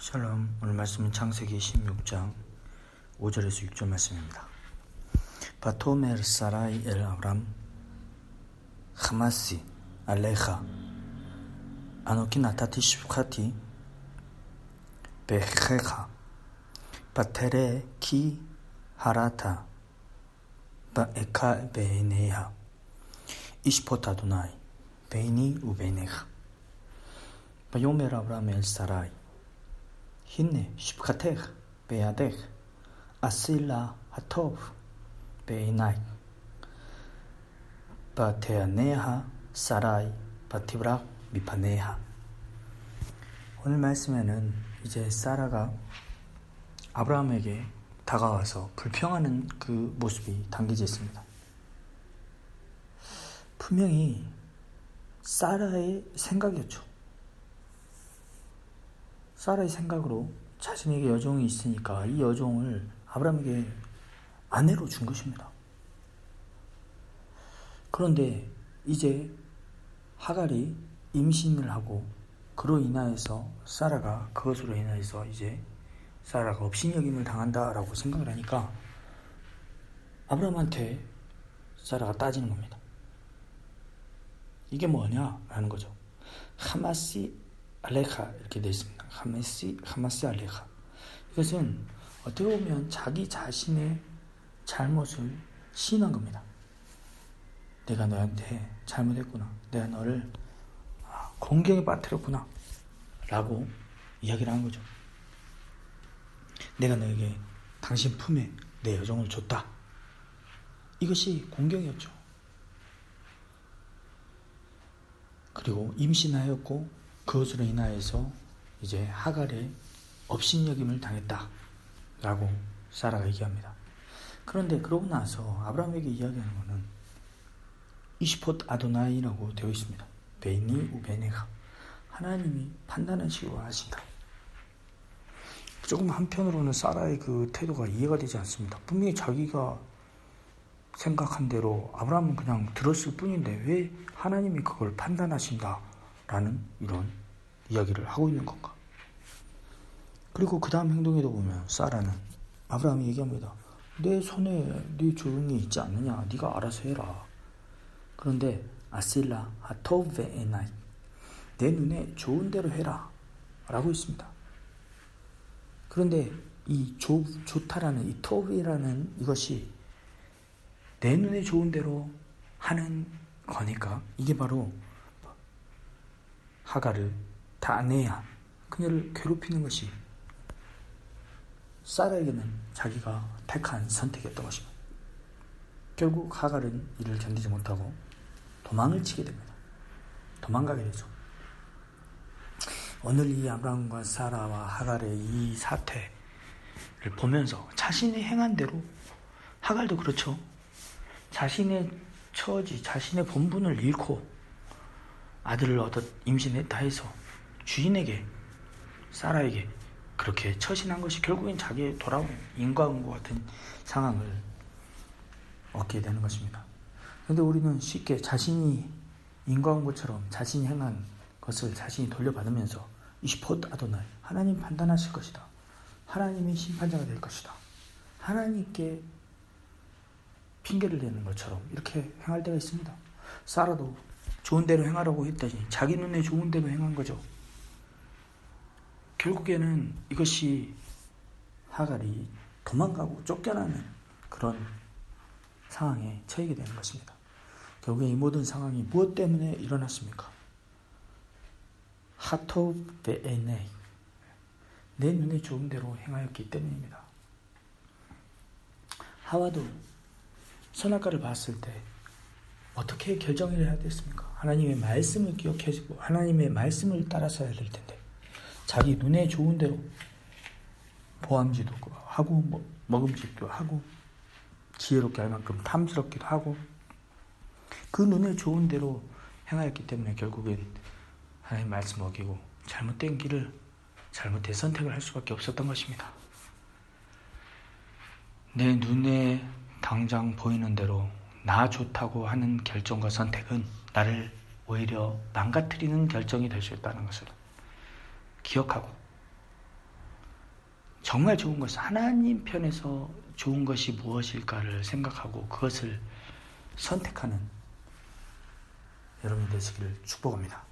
샬롬 오늘 말씀은 창세기 16장 5절에서 6절 말씀입니다. 바토메르 사라이 엘 아브람 하마시 알레카 아노키 나타티 슈카티 베헤카 바테레 키 하라타 바에카 베네하 이시포타 도나이 베니 우베네하 바요메르 아브람 엘 사라이 힌네 십카텍 베야덱 아실라 하토브 베이나이 바테아네하 사라이 바티브락 미파네하 오늘 말씀에는 이제 사라가 아브라함에게 다가와서 불평하는 그 모습이 담겨져 있습니다. 분명히 사라의 생각이었죠. 사라의 생각으로 자신에게 여종이 있으니까 이 여종을 아브라함에게 아내로 준 것입니다. 그런데 이제 하갈이 임신을 하고 그로 인하여서 사라가 그것으로 인하여서 이제 사라가 업신여김을 당한다라고 생각을 하니까 아브라함한테 사라가 따지는 겁니다. 이게 뭐냐라는 거죠. 하마시 알레카 이렇게 되어 있습니다. 하마시 하마시 알레카. 이것은 어떻게 보면 자기 자신의 잘못을 시인한 겁니다. 내가 너한테 잘못했구나. 내가 너를 공경에 빠뜨렸구나. 라고 이야기를 한 거죠. 내가 너에게 당신 품에 내 여정을 줬다. 이것이 공경이었죠. 그리고 임신하였고 그것으로 인하여서 이제 하갈의 업신여김을 당했다라고 사라가 얘기합니다. 그런데 그러고 나서 아브라함에게 이야기하는 것은 이시포트 아도나이라고 되어 있습니다. 베니 우베네가 하나님이 판단하시고 하신다. 조금 한편으로는 사라의 그 태도가 이해가 되지 않습니다. 분명히 자기가 생각한 대로 아브라함은 그냥 들었을 뿐인데 왜 하나님이 그걸 판단하신다라는 이런 이야기를 하고 있는 건가? 그리고 그 다음 행동에도 보면 사라는 아브라함이 얘기합니다. 내 손에 네 조용히 있지 않느냐? 네가 알아서 해라. 그런데 아실라 하토베 에나이 내 눈에 좋은 대로 해라 라고 있습니다. 그런데 이 조, 좋다라는 이 토비라는 이것이 내 눈에 좋은 대로 하는 거니까 이게 바로 하가를 다내야 그녀를 괴롭히는 것이 사라에게는 자기가 택한 선택이었던 것입니다. 결국 하갈은 이를 견디지 못하고 도망을 치게 됩니다. 도망가게 되죠. 오늘 이 아브라함과 사라와 하갈의 이 사태를 보면서 자신이 행한 대로 하갈도 그렇죠. 자신의 처지, 자신의 본분을 잃고 아들을 얻어 임신했다 해서 주인에게 사라에게 그렇게 처신한 것이 결국엔 자기의 돌아온 인과응보 같은 상황을 얻게 되는 것입니다. 그런데 우리는 쉽게 자신이 인과응보처럼 자신이 행한 것을 자신이 돌려받으면서 이시포트 아도나이 하나님 판단하실 것이다. 하나님이 심판자가 될 것이다. 하나님께 핑계를 대는 것처럼 이렇게 행할 때가 있습니다. 사라도 좋은 대로 행하라고 했더니 자기 눈에 좋은 대로 행한 거죠. 결국에는 이것이 하갈이 도망가고 쫓겨나는 그런 상황에 처하게 되는 것입니다. 결국에 이 모든 상황이 무엇 때문에 일어났습니까? 하토베에네 내 눈에 좋은 대로 행하였기 때문입니다. 하와도 선악과를 봤을 때 어떻게 결정을 해야 됐습니까? 하나님의 말씀을 기억해주고 하나님의 말씀을 따라서 해야 될 텐데 자기 눈에 좋은 대로 보암지도 하고 뭐, 먹음직도 하고 지혜롭게 할 만큼 탐스럽기도 하고 그 눈에 좋은 대로 행하였기 때문에 결국엔 하나님 말씀 어기고 잘못된 길을 잘못된 선택을 할 수밖에 없었던 것입니다. 내 눈에 당장 보이는 대로 나 좋다고 하는 결정과 선택은 나를 오히려 망가뜨리는 결정이 될 수 있다는 것을 기억하고 정말 좋은 것이 하나님 편에서 좋은 것이 무엇일까를 생각하고 그것을 선택하는 여러분 되시기를 축복합니다.